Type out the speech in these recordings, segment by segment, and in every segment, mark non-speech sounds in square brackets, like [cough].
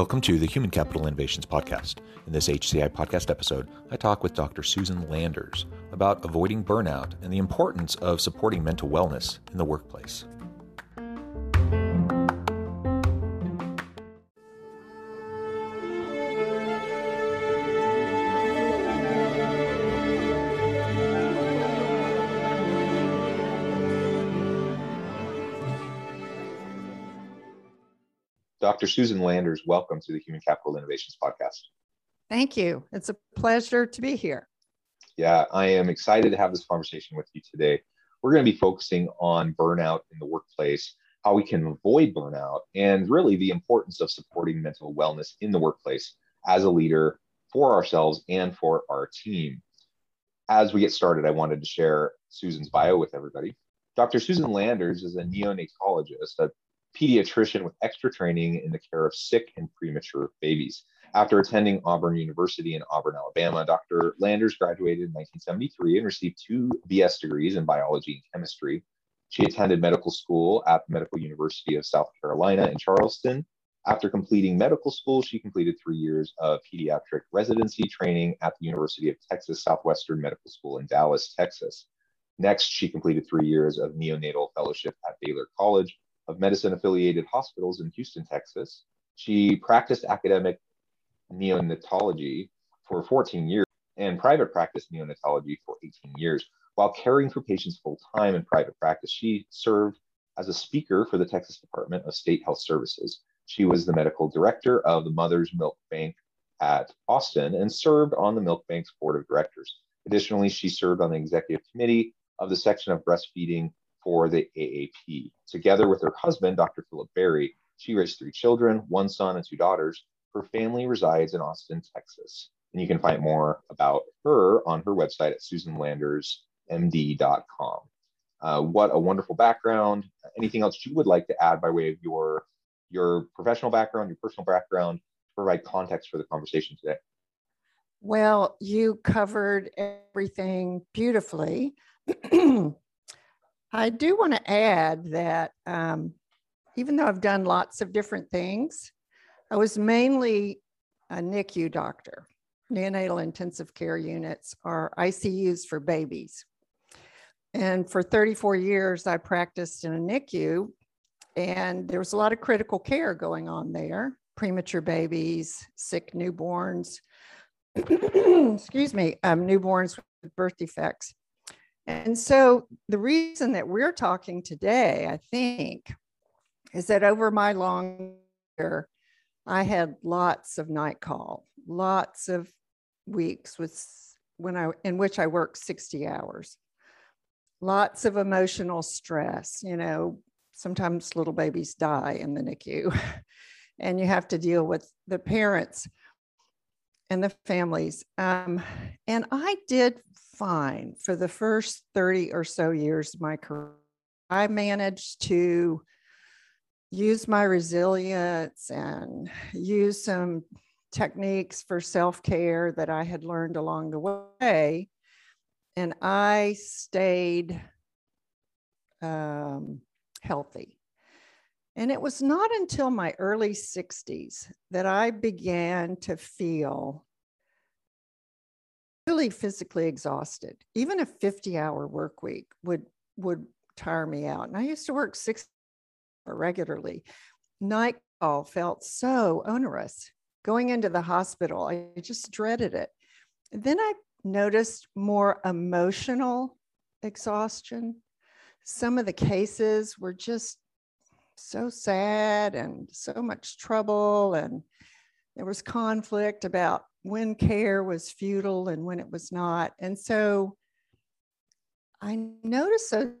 Welcome to the Human Capital Innovations Podcast. In this HCI podcast episode, I talk with Dr. Susan Landers about avoiding burnout and the importance of supporting mental wellness in the workplace. Dr. Susan Landers, welcome to the Human Capital Innovations Podcast. Thank you. It's a pleasure to be here. Yeah, I am excited to have this conversation with you today. We're going to be focusing on burnout in the workplace, how we can avoid burnout, and really the importance of supporting mental wellness in the workplace as a leader for ourselves and for our team. As we get started, I wanted to share Susan's bio with everybody. Dr. Susan Landers is a neonatologist, a pediatrician with extra training in the care of sick and premature babies. After attending Auburn University in Auburn, Alabama, Dr. Landers graduated in 1973 and received two BS degrees in biology and chemistry. She attended medical school at the Medical University of South Carolina in Charleston. After completing medical school, she completed three years of pediatric residency training at the University of Texas Southwestern Medical School in Dallas, Texas. Next, she completed three years of neonatal fellowship at Baylor College of medicine affiliated hospitals in Houston, Texas. She practiced academic neonatology for 14 years and private practice neonatology for 18 years. While caring for patients full time in private practice, she served as a speaker for the Texas Department of State Health Services. She was the medical director of the Mother's Milk Bank at Austin and served on the Milk Bank's board of directors. Additionally, she served on the executive committee of the section of breastfeeding for the AAP. Together with her husband, Dr. Philip Berry, she raised three children, one son and two daughters. Her family resides in Austin, Texas. And you can find more about her on her website at susanlandersmd.com. Uh, what a wonderful background. Anything else you would like to add by way of your, your professional background, your personal background, to provide context for the conversation today? Well, you covered everything beautifully. [clears throat] I do want to add that um, even though I've done lots of different things, I was mainly a NICU doctor. Neonatal intensive care units are ICUs for babies. And for 34 years, I practiced in a NICU, and there was a lot of critical care going on there premature babies, sick newborns, [clears throat] excuse me, um, newborns with birth defects. And so the reason that we're talking today, I think, is that over my long year, I had lots of night call, lots of weeks with when I in which I worked 60 hours. Lots of emotional stress, you know, sometimes little babies die in the NICU [laughs] and you have to deal with the parents and the families. Um, and I did fine for the first 30 or so years of my career. I managed to use my resilience and use some techniques for self care that I had learned along the way. And I stayed um, healthy. And it was not until my early 60s that I began to feel really physically exhausted. Even a 50 hour work week would would tire me out. And I used to work six regularly. Night call felt so onerous. Going into the hospital, I just dreaded it. Then I noticed more emotional exhaustion. Some of the cases were just so sad and so much trouble and there was conflict about when care was futile and when it was not. And so I noticed those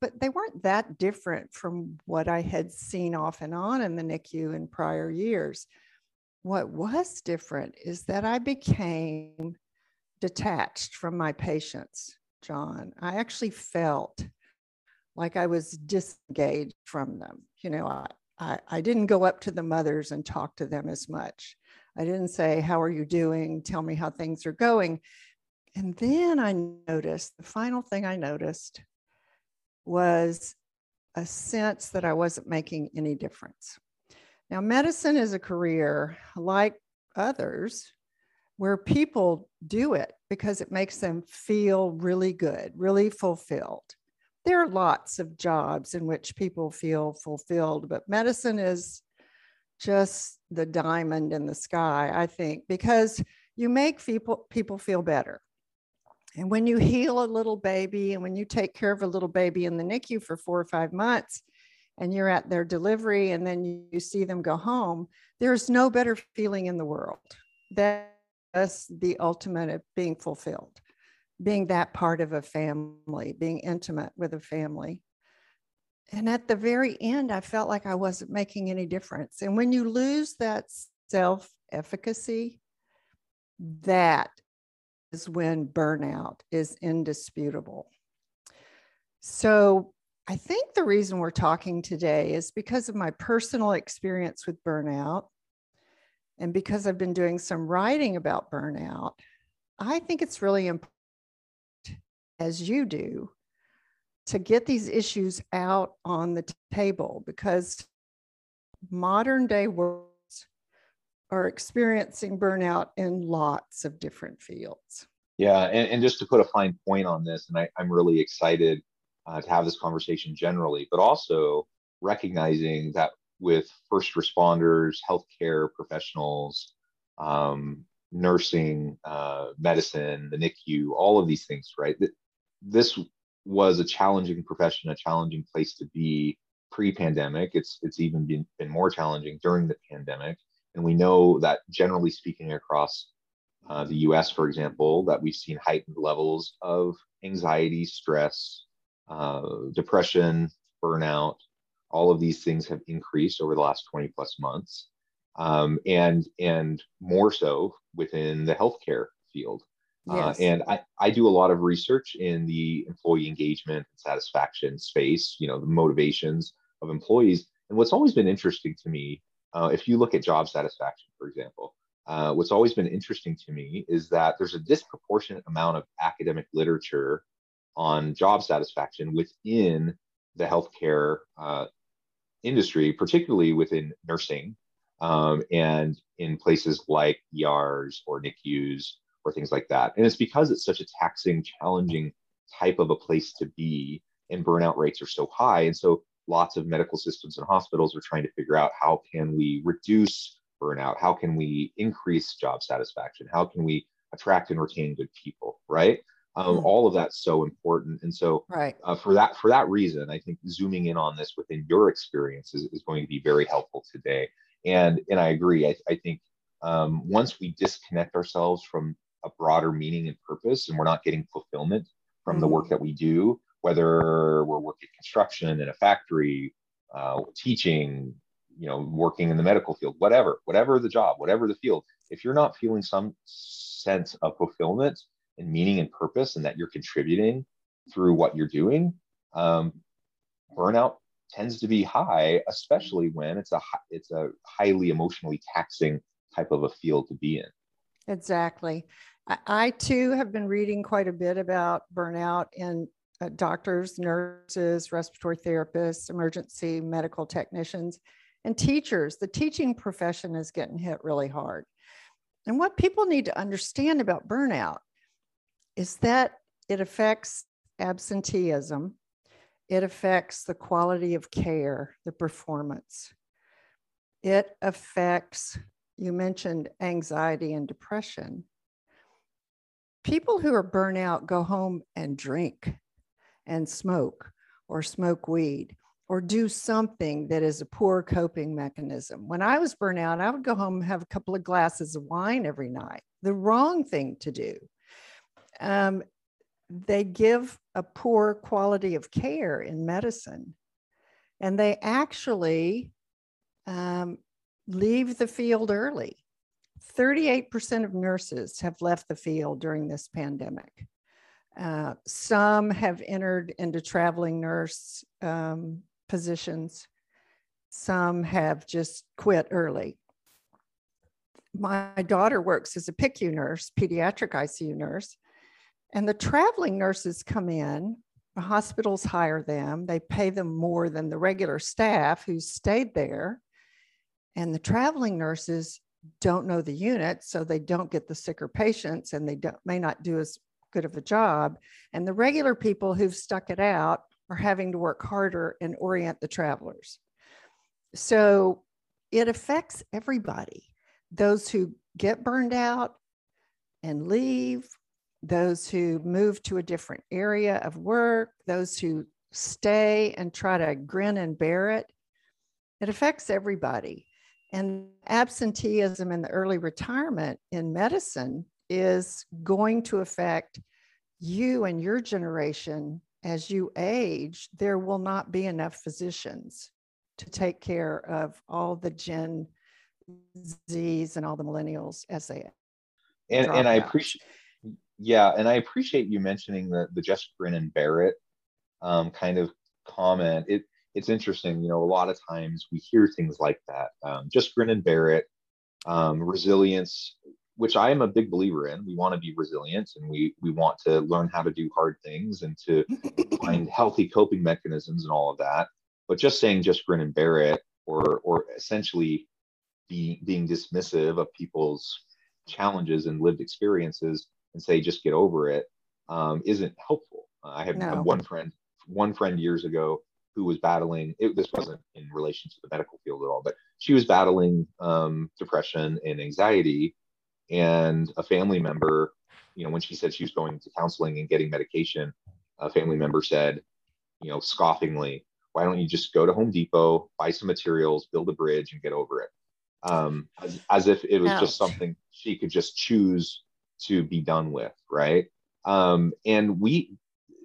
but they weren't that different from what I had seen off and on in the NICU in prior years. What was different is that I became detached from my patients, John. I actually felt like I was disengaged from them. You know, I, I, I didn't go up to the mothers and talk to them as much. I didn't say, How are you doing? Tell me how things are going. And then I noticed the final thing I noticed was a sense that I wasn't making any difference. Now, medicine is a career like others where people do it because it makes them feel really good, really fulfilled. There are lots of jobs in which people feel fulfilled, but medicine is just the diamond in the sky, I think, because you make people, people feel better. And when you heal a little baby and when you take care of a little baby in the NICU for four or five months and you're at their delivery and then you, see them go home, there's no better feeling in the world. That's the ultimate of being fulfilled, being that part of a family, being intimate with a family. And at the very end, I felt like I wasn't making any difference. And when you lose that self efficacy, that is when burnout is indisputable. So I think the reason we're talking today is because of my personal experience with burnout. And because I've been doing some writing about burnout, I think it's really important, as you do, to get these issues out on the table because modern day workers are experiencing burnout in lots of different fields. Yeah, and, and just to put a fine point on this, and I, am really excited uh, to have this conversation generally, but also recognizing that with first responders, healthcare professionals, um, nursing, uh, medicine, the NICU, all of these things, right? This was a challenging profession, a challenging place to be pre-pandemic. It's it's even been, been more challenging during the pandemic. And we know that generally speaking across uh, the US, for example, that we've seen heightened levels of anxiety, stress, uh, depression, burnout. All of these things have increased over the last 20 plus months. Um, and, and more so within the healthcare field. Uh, yes. Uh, and I, I do a lot of research in the employee engagement and satisfaction space, you know, the motivations of employees. And what's always been interesting to me uh, if you look at job satisfaction, for example, uh, what's always been interesting to me is that there's a disproportionate amount of academic literature on job satisfaction within the healthcare uh, industry, particularly within nursing um, and in places like ERs or NICUs or things like that. And it's because it's such a taxing, challenging type of a place to be, and burnout rates are so high. And so lots of medical systems and hospitals are trying to figure out how can we reduce burnout how can we increase job satisfaction how can we attract and retain good people right um, mm. all of that's so important and so right. uh, for that for that reason i think zooming in on this within your experience is, is going to be very helpful today and and i agree i, I think um, once we disconnect ourselves from a broader meaning and purpose and we're not getting fulfillment from mm. the work mm-hmm. that we do whether we're working construction in a factory, uh, teaching, you know, working in the medical field, whatever, whatever the job, whatever the field, if you're not feeling some sense of fulfillment and meaning and purpose and that you're contributing through what you're doing, um, burnout tends to be high, especially when it's a it's a highly emotionally taxing type of a field to be in. Exactly. I, too have been reading quite a bit about burnout in uh, doctors, nurses, respiratory therapists, emergency medical technicians, and teachers. The teaching profession is getting hit really hard. And what people need to understand about burnout is that it affects absenteeism, it affects the quality of care, the performance. It affects, you mentioned anxiety and depression. People who are burnout go home and drink and smoke or smoke weed or do something that is a poor coping mechanism. When I was burnout, I would go home and have a couple of glasses of wine every night, the wrong thing to do. Um, they give a poor quality of care in medicine. And they actually um, leave the field early. 38% of nurses have left the field during this pandemic. Uh, some have entered into traveling nurse um, positions. Some have just quit early. My daughter works as a PICU nurse, pediatric ICU nurse, and the traveling nurses come in. The hospitals hire them. They pay them more than the regular staff who stayed there. And the traveling nurses don't know the unit, so they don't get the sicker patients and they may not do as good of a job. And the regular people who've stuck it out are having to work harder and orient the travelers. So it affects everybody those who get burned out and leave, those who move to a different area of work, those who stay and try to grin and bear it. It affects everybody. And absenteeism in the early retirement in medicine is going to affect you and your generation as you age. There will not be enough physicians to take care of all the Gen Zs and all the millennials as they and and I appreciate yeah, and I appreciate you mentioning the the grin and bear um, kind of comment. It it's interesting, you know, a lot of times we hear things like that. Um, just grin and bear it. Um, resilience, which I am a big believer in. We want to be resilient and we we want to learn how to do hard things and to find [clears throat] healthy coping mechanisms and all of that. But just saying just grin and bear it or or essentially be, being dismissive of people's challenges and lived experiences and say just get over it um, not helpful. I had no. one friend one friend years ago who was battling it, this wasn't in relation to the medical field at all but she was battling um, depression and anxiety. And a family member you know when she said she was going to counseling and getting medication a family member said you know scoffingly why don't you just go to home depot buy some materials build a bridge and get over it? Um, as, as if it was Ouch. just something she could just choose to be done with right? Um, and we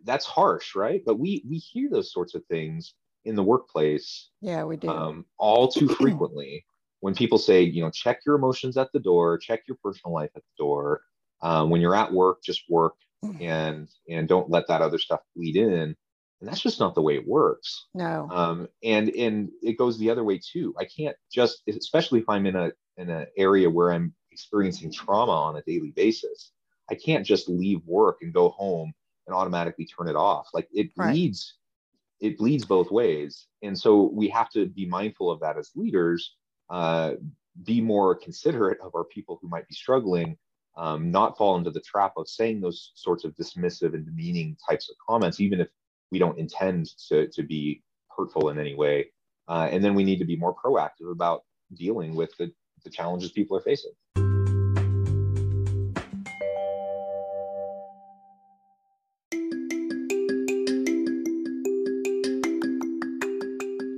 that's harsh, right? But we we hear those sorts of things in the workplace. Yeah, we do. Um, all too [clears throat] frequently when people say, you know, check your emotions at the door, check your personal life at the door. Um, when you're at work, just work and and don't let that other stuff bleed in. And that's just not the way it works. No. Um, and and it goes the other way too. I can't just, especially if I'm in a in an area where I'm experiencing trauma on a daily basis. I can't just leave work and go home and automatically turn it off. Like it right. bleeds, it bleeds both ways. And so we have to be mindful of that as leaders, uh, be more considerate of our people who might be struggling, um, not fall into the trap of saying those sorts of dismissive and demeaning types of comments, even if we don't intend to, to be hurtful in any way. Uh, and then we need to be more proactive about dealing with the, the challenges people are facing.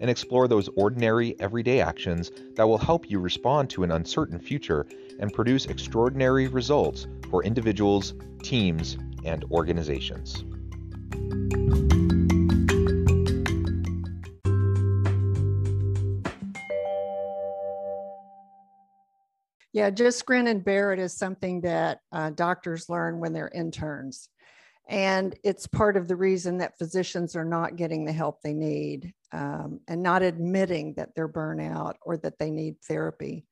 and explore those ordinary, everyday actions that will help you respond to an uncertain future and produce extraordinary results for individuals, teams, and organizations. Yeah, just grin and bear it is something that uh, doctors learn when they're interns. And it's part of the reason that physicians are not getting the help they need um, and not admitting that they're burnout or that they need therapy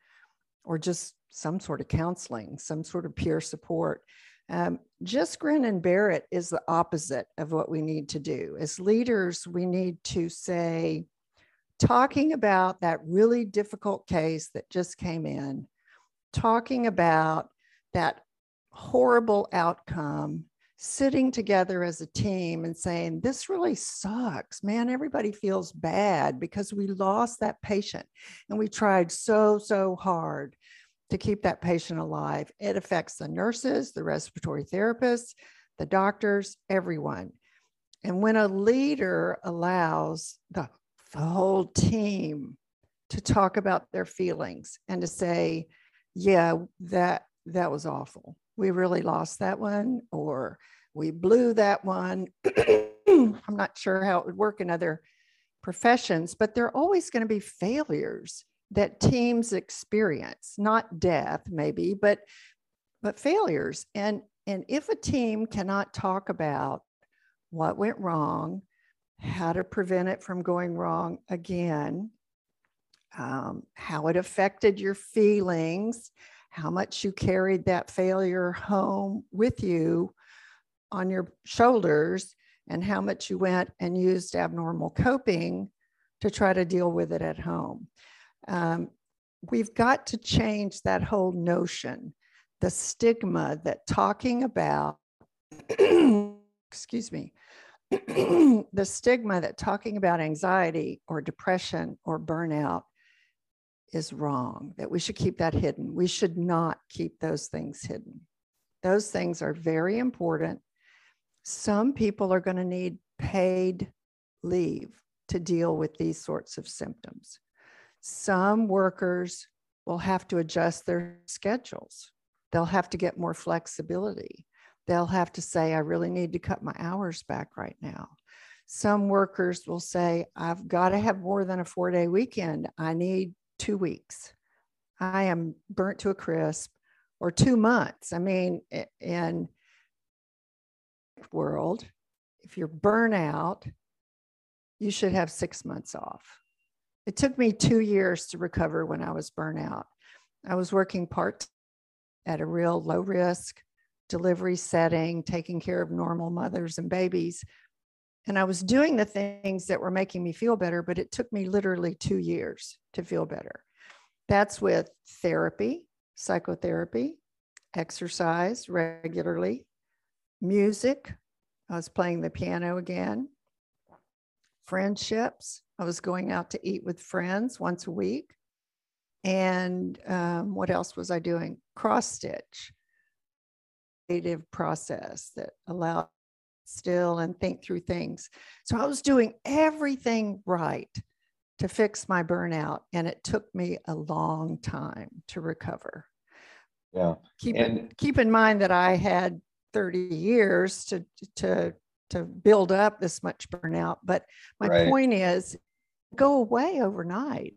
or just some sort of counseling, some sort of peer support. Um, just grin and bear it is the opposite of what we need to do. As leaders, we need to say, talking about that really difficult case that just came in, talking about that horrible outcome, sitting together as a team and saying, This really sucks, man. Everybody feels bad because we lost that patient and we tried so, so hard to keep that patient alive. It affects the nurses, the respiratory therapists, the doctors, everyone. And when a leader allows the, the whole team to talk about their feelings and to say, yeah, that that was awful. We really lost that one, or we blew that one. [clears throat] I'm not sure how it would work in other professions, but there are always going to be failures that teams experience, not death maybe, but but failures. And and if a team cannot talk about what went wrong, how to prevent it from going wrong again, um, how it affected your feelings, how much you carried that failure home with you on your shoulders, and how much you went and used abnormal coping to try to deal with it at home. Um, we've got to change that whole notion, the stigma that talking about, [clears throat] excuse me, [clears throat] the stigma that talking about anxiety or depression or burnout is wrong, that we should keep that hidden. We should not keep those things hidden. Those things are very important. Some people are going to need paid leave to deal with these sorts of symptoms. Some workers will have to adjust their schedules. They'll have to get more flexibility. They'll have to say, I really need to cut my hours back right now. Some workers will say, I've got to have more than a four day weekend. I need two weeks. I am burnt to a crisp or two months. I mean, in world, if you're burnout, you should have six months off. It took me two years to recover when I was burnout. I was working part at a real low risk delivery setting, taking care of normal mothers and babies. And I was doing the things that were making me feel better, but it took me literally two years to feel better. That's with therapy, psychotherapy, exercise regularly, music. I was playing the piano again, friendships, I was going out to eat with friends once a week. And um, what else was I doing? Cross stitch, creative process that allowed still and think through things. So I was doing everything right to fix my burnout, and it took me a long time to recover. Yeah. Keep and, keep in mind that I had 30 years to to to build up this much burnout. But my right. point is, go away overnight,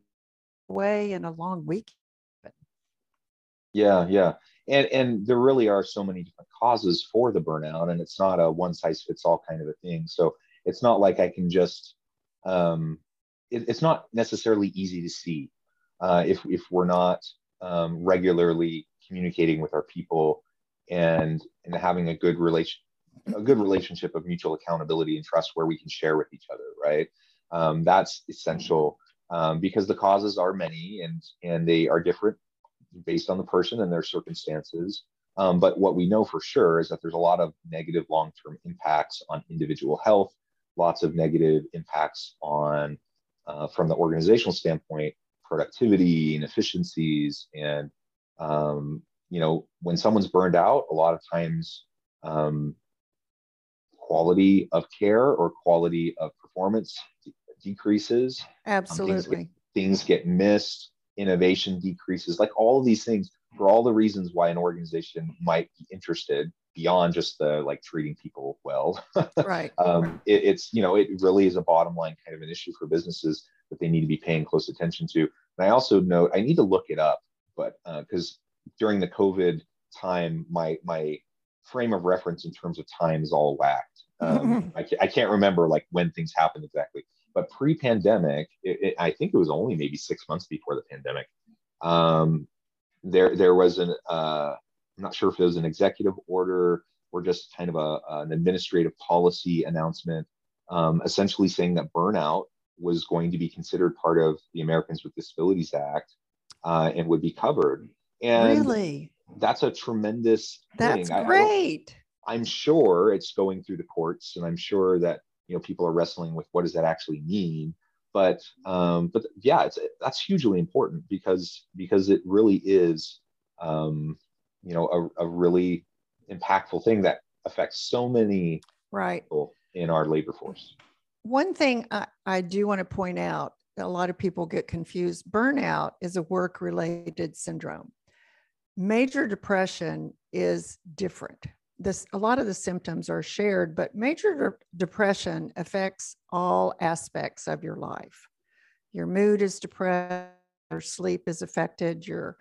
away in a long week. Yeah, yeah, and and there really are so many different causes for the burnout, and it's not a one size fits all kind of a thing. So it's not like I can just. Um, it, it's not necessarily easy to see uh, if if we're not um, regularly communicating with our people and and having a good relation a good relationship of mutual accountability and trust where we can share with each other, right? Um, that's essential um, because the causes are many and and they are different based on the person and their circumstances. Um, but what we know for sure is that there's a lot of negative long-term impacts on individual health, lots of negative impacts on, uh, from the organizational standpoint, productivity and efficiencies. And um, you know, when someone's burned out, a lot of times um, quality of care or quality of performance decreases. Absolutely. Um, things, get, things, get, missed, innovation decreases, like all of these things for all the reasons why an organization might be interested beyond just the like treating people well. [laughs] right. um, it, it's, you know, it really is a bottom line kind of an issue for businesses that they need to be paying close attention to. And I also note, I need to look it up, but because uh, during the COVID time, my, my frame of reference in terms of time is all whacked. Um, [laughs] I, I, can't remember like when things happened exactly, but pre-pandemic, it, it, I think it was only maybe six months before the pandemic. Um, there, there was an uh, I'm not sure if it was an executive order or just kind of a, an administrative policy announcement, um, essentially saying that burnout was going to be considered part of the Americans with Disabilities Act uh, and would be covered. And really, that's a tremendous. That's thing. great. I, I'm sure it's going through the courts, and I'm sure that you know people are wrestling with what does that actually mean. But um, but yeah, it's that's hugely important because because it really is um, you know a, a really impactful thing that affects so many right people in our labor force. One thing I, I do want to point out a lot of people get confused. Burnout is a work related syndrome. Major depression is different. This, a lot of the symptoms are shared, but major de- depression affects all aspects of your life. Your mood is depressed, your sleep is affected, your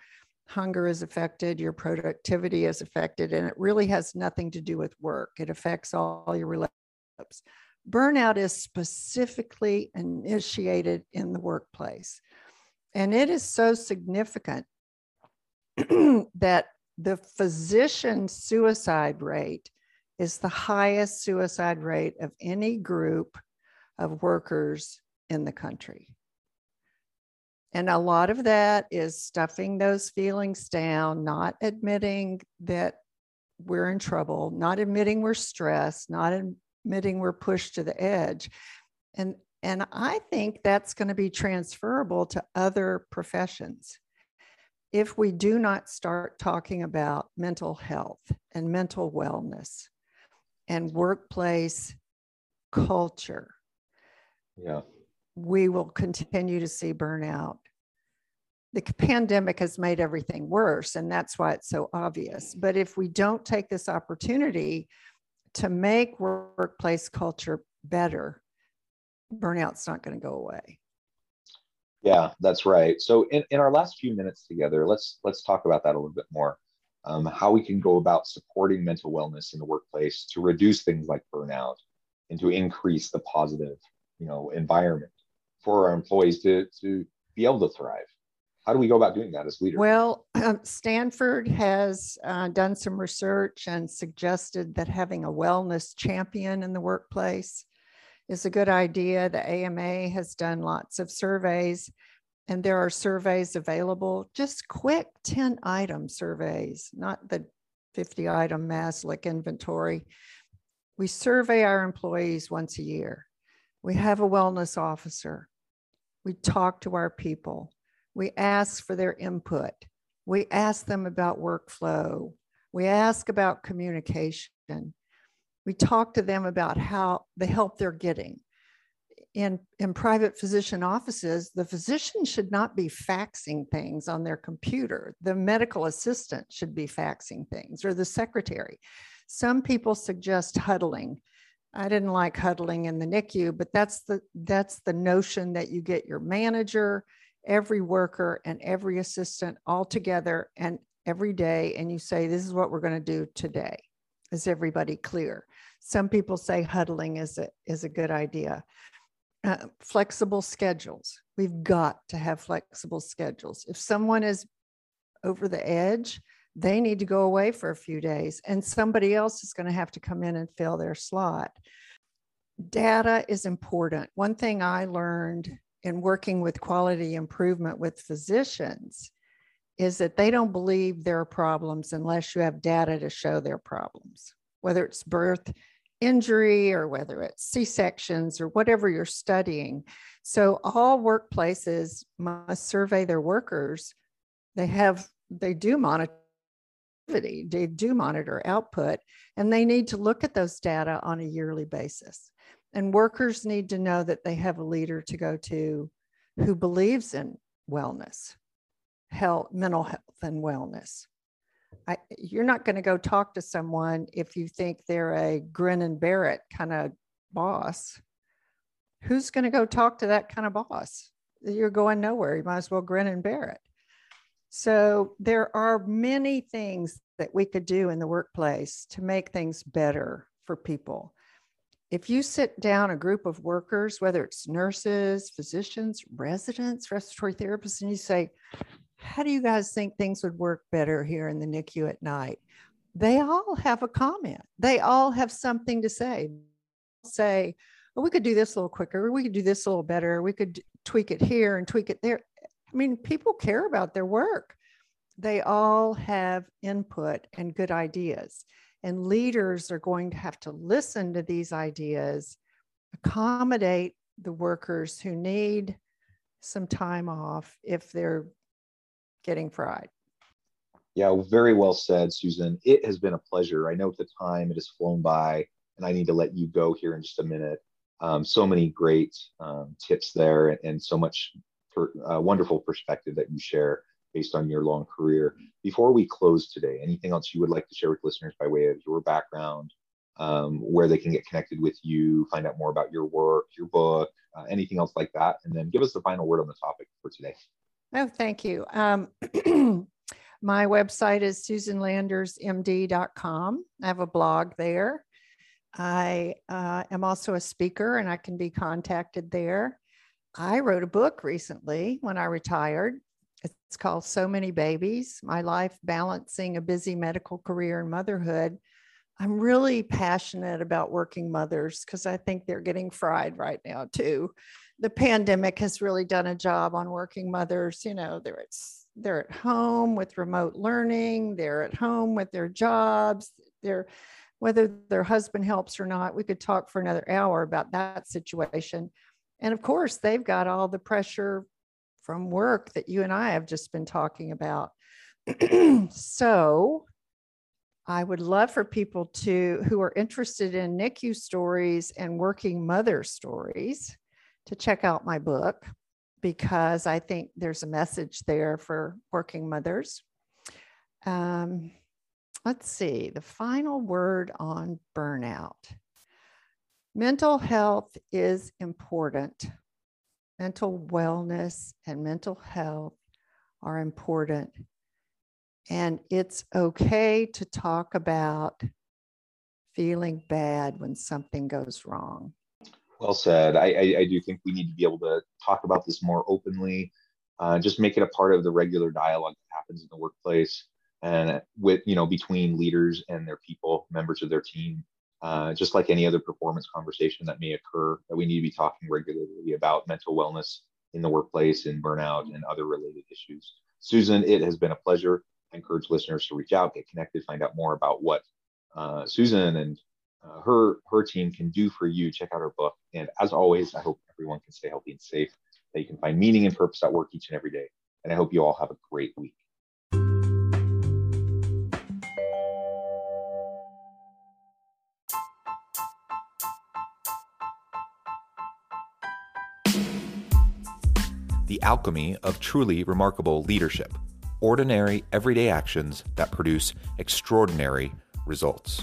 hunger is affected, your productivity is affected, and it really has nothing to do with work. It affects all your relationships. Burnout is specifically initiated in the workplace. And it is so significant [clears throat] that the physician suicide rate is the highest suicide rate of any group of workers in the country. And a lot of that is stuffing those feelings down, not admitting that we're in trouble, not admitting we're stressed, not admitting we're pushed to the edge. And, and I think that's going to be transferable to other professions. If we do not start talking about mental health and mental wellness and workplace culture, yeah. we will continue to see burnout. The pandemic has made everything worse, and that's why it's so obvious. But if we don't take this opportunity to make workplace culture better, burnout's not going to go away. Yeah, that's right. So in, in our last few minutes together, let's let's talk about that a little bit more. Um, how we can go about supporting mental wellness in the workplace to reduce things like burnout and to increase the positive, you know, environment for our employees to to be able to thrive how do we go about doing that as leaders? Well, um, Stanford has uh, done some research and suggested that having a wellness champion in the workplace is a good idea. The AMA has done lots of surveys, and there are surveys available, just quick 10 item surveys, not the 50 item Maslach inventory. We survey our employees once a year. We have a wellness officer. We talk to our people we ask for their input. We ask them about workflow. We ask about communication. We talk to them about how the help they're getting. In, in private physician offices, the physician should not be faxing things on their computer. The medical assistant should be faxing things or the secretary. Some people suggest huddling. I didn't like huddling in the NICU, but that's the that's the notion that you get your manager every worker and every assistant all together and every day and you say this is what we're going to do today is everybody clear some people say huddling is a, is a good idea. Uh, flexible schedules. We've got to have flexible schedules. If someone is over the edge they need to go away for a few days and somebody else is going to have to come in and fill their slot. Data is important. One thing i learned in working with quality improvement with physicians is that they don't believe there are problems unless you have data to show their problems, whether it's birth injury or whether it's C sections or whatever you're studying. So, all workplaces must survey their workers. They have, they do monitor. They do monitor output and they need to look at those data on a yearly basis. And workers need to know that they have a leader to go to who believes in wellness, health, mental health, and wellness. I, you're not going to go talk to someone if you think they're a grin and bear it kind of boss. Who's going to go talk to that kind of boss? You're going nowhere. You might as well grin and bear it. So there are many things that we could do in the workplace to make things better for people. If you sit down a group of workers, whether it's nurses, physicians, residents, respiratory therapists, and you say, How do you guys think things would work better here in the NICU at night? They all have a comment. They all have something to say. Say, well, we could do this a little quicker. We could do this a little better. We could tweak it here and tweak it there. I mean, people care about their work. They all have input and good ideas. And leaders are going to have to listen to these ideas, accommodate the workers who need some time off if they're getting fried. Yeah, very well said, Susan. It has been a pleasure. I know the time it has flown by, and I need to let you go here in just a minute. Um, so many great um, tips there, and, and so much per, uh, wonderful perspective that you share based on your long career. Before we close today, anything else you would like to share with listeners by way of your background, um, where they can get connected with you, find out more about your work, your book, uh, anything else like that, and then give us the final word on the topic for today. Oh, thank you. Um, [clears throat] my website is susanlandersmd.com. I have a blog there. I uh, am also a speaker and I can be contacted there. I wrote a book recently when I retired. It's called So Many Babies My Life Balancing a Busy Medical Career and Motherhood. I'm really passionate about working mothers because I think they're getting fried right now, too. The pandemic has really done a job on working mothers. You know, they're at, they're at home with remote learning, they're at home with their jobs, they're whether their husband helps or not. We could talk for another hour about that situation. And of course, they've got all the pressure from work that you and I have just been talking about. [clears throat] so, I would love for people to who are interested in NICU stories and working mother stories to check out my book because I think there's a message there for working mothers. Um, let's see, the final word on burnout. Mental health is important. Mental wellness and mental health are important. And it's okay to talk about feeling bad when something goes wrong. Well said. I, I, I do think we need to be able to talk about this more openly, uh, just make it a part of the regular dialogue that happens in the workplace and with, you know, between leaders and their people, members of their team. Uh, just like any other performance conversation that may occur, that we need to be talking regularly about mental wellness in the workplace and burnout and other related issues. Susan, it has been a pleasure. I encourage listeners to reach out, get connected, find out more about what uh, Susan and uh, her her team can do for you. Check out her book. And as always, I hope everyone can stay healthy and safe. That you can find meaning and purpose at work each and every day. And I hope you all have a great week. the alchemy of truly remarkable leadership ordinary, everyday actions that produce extraordinary results.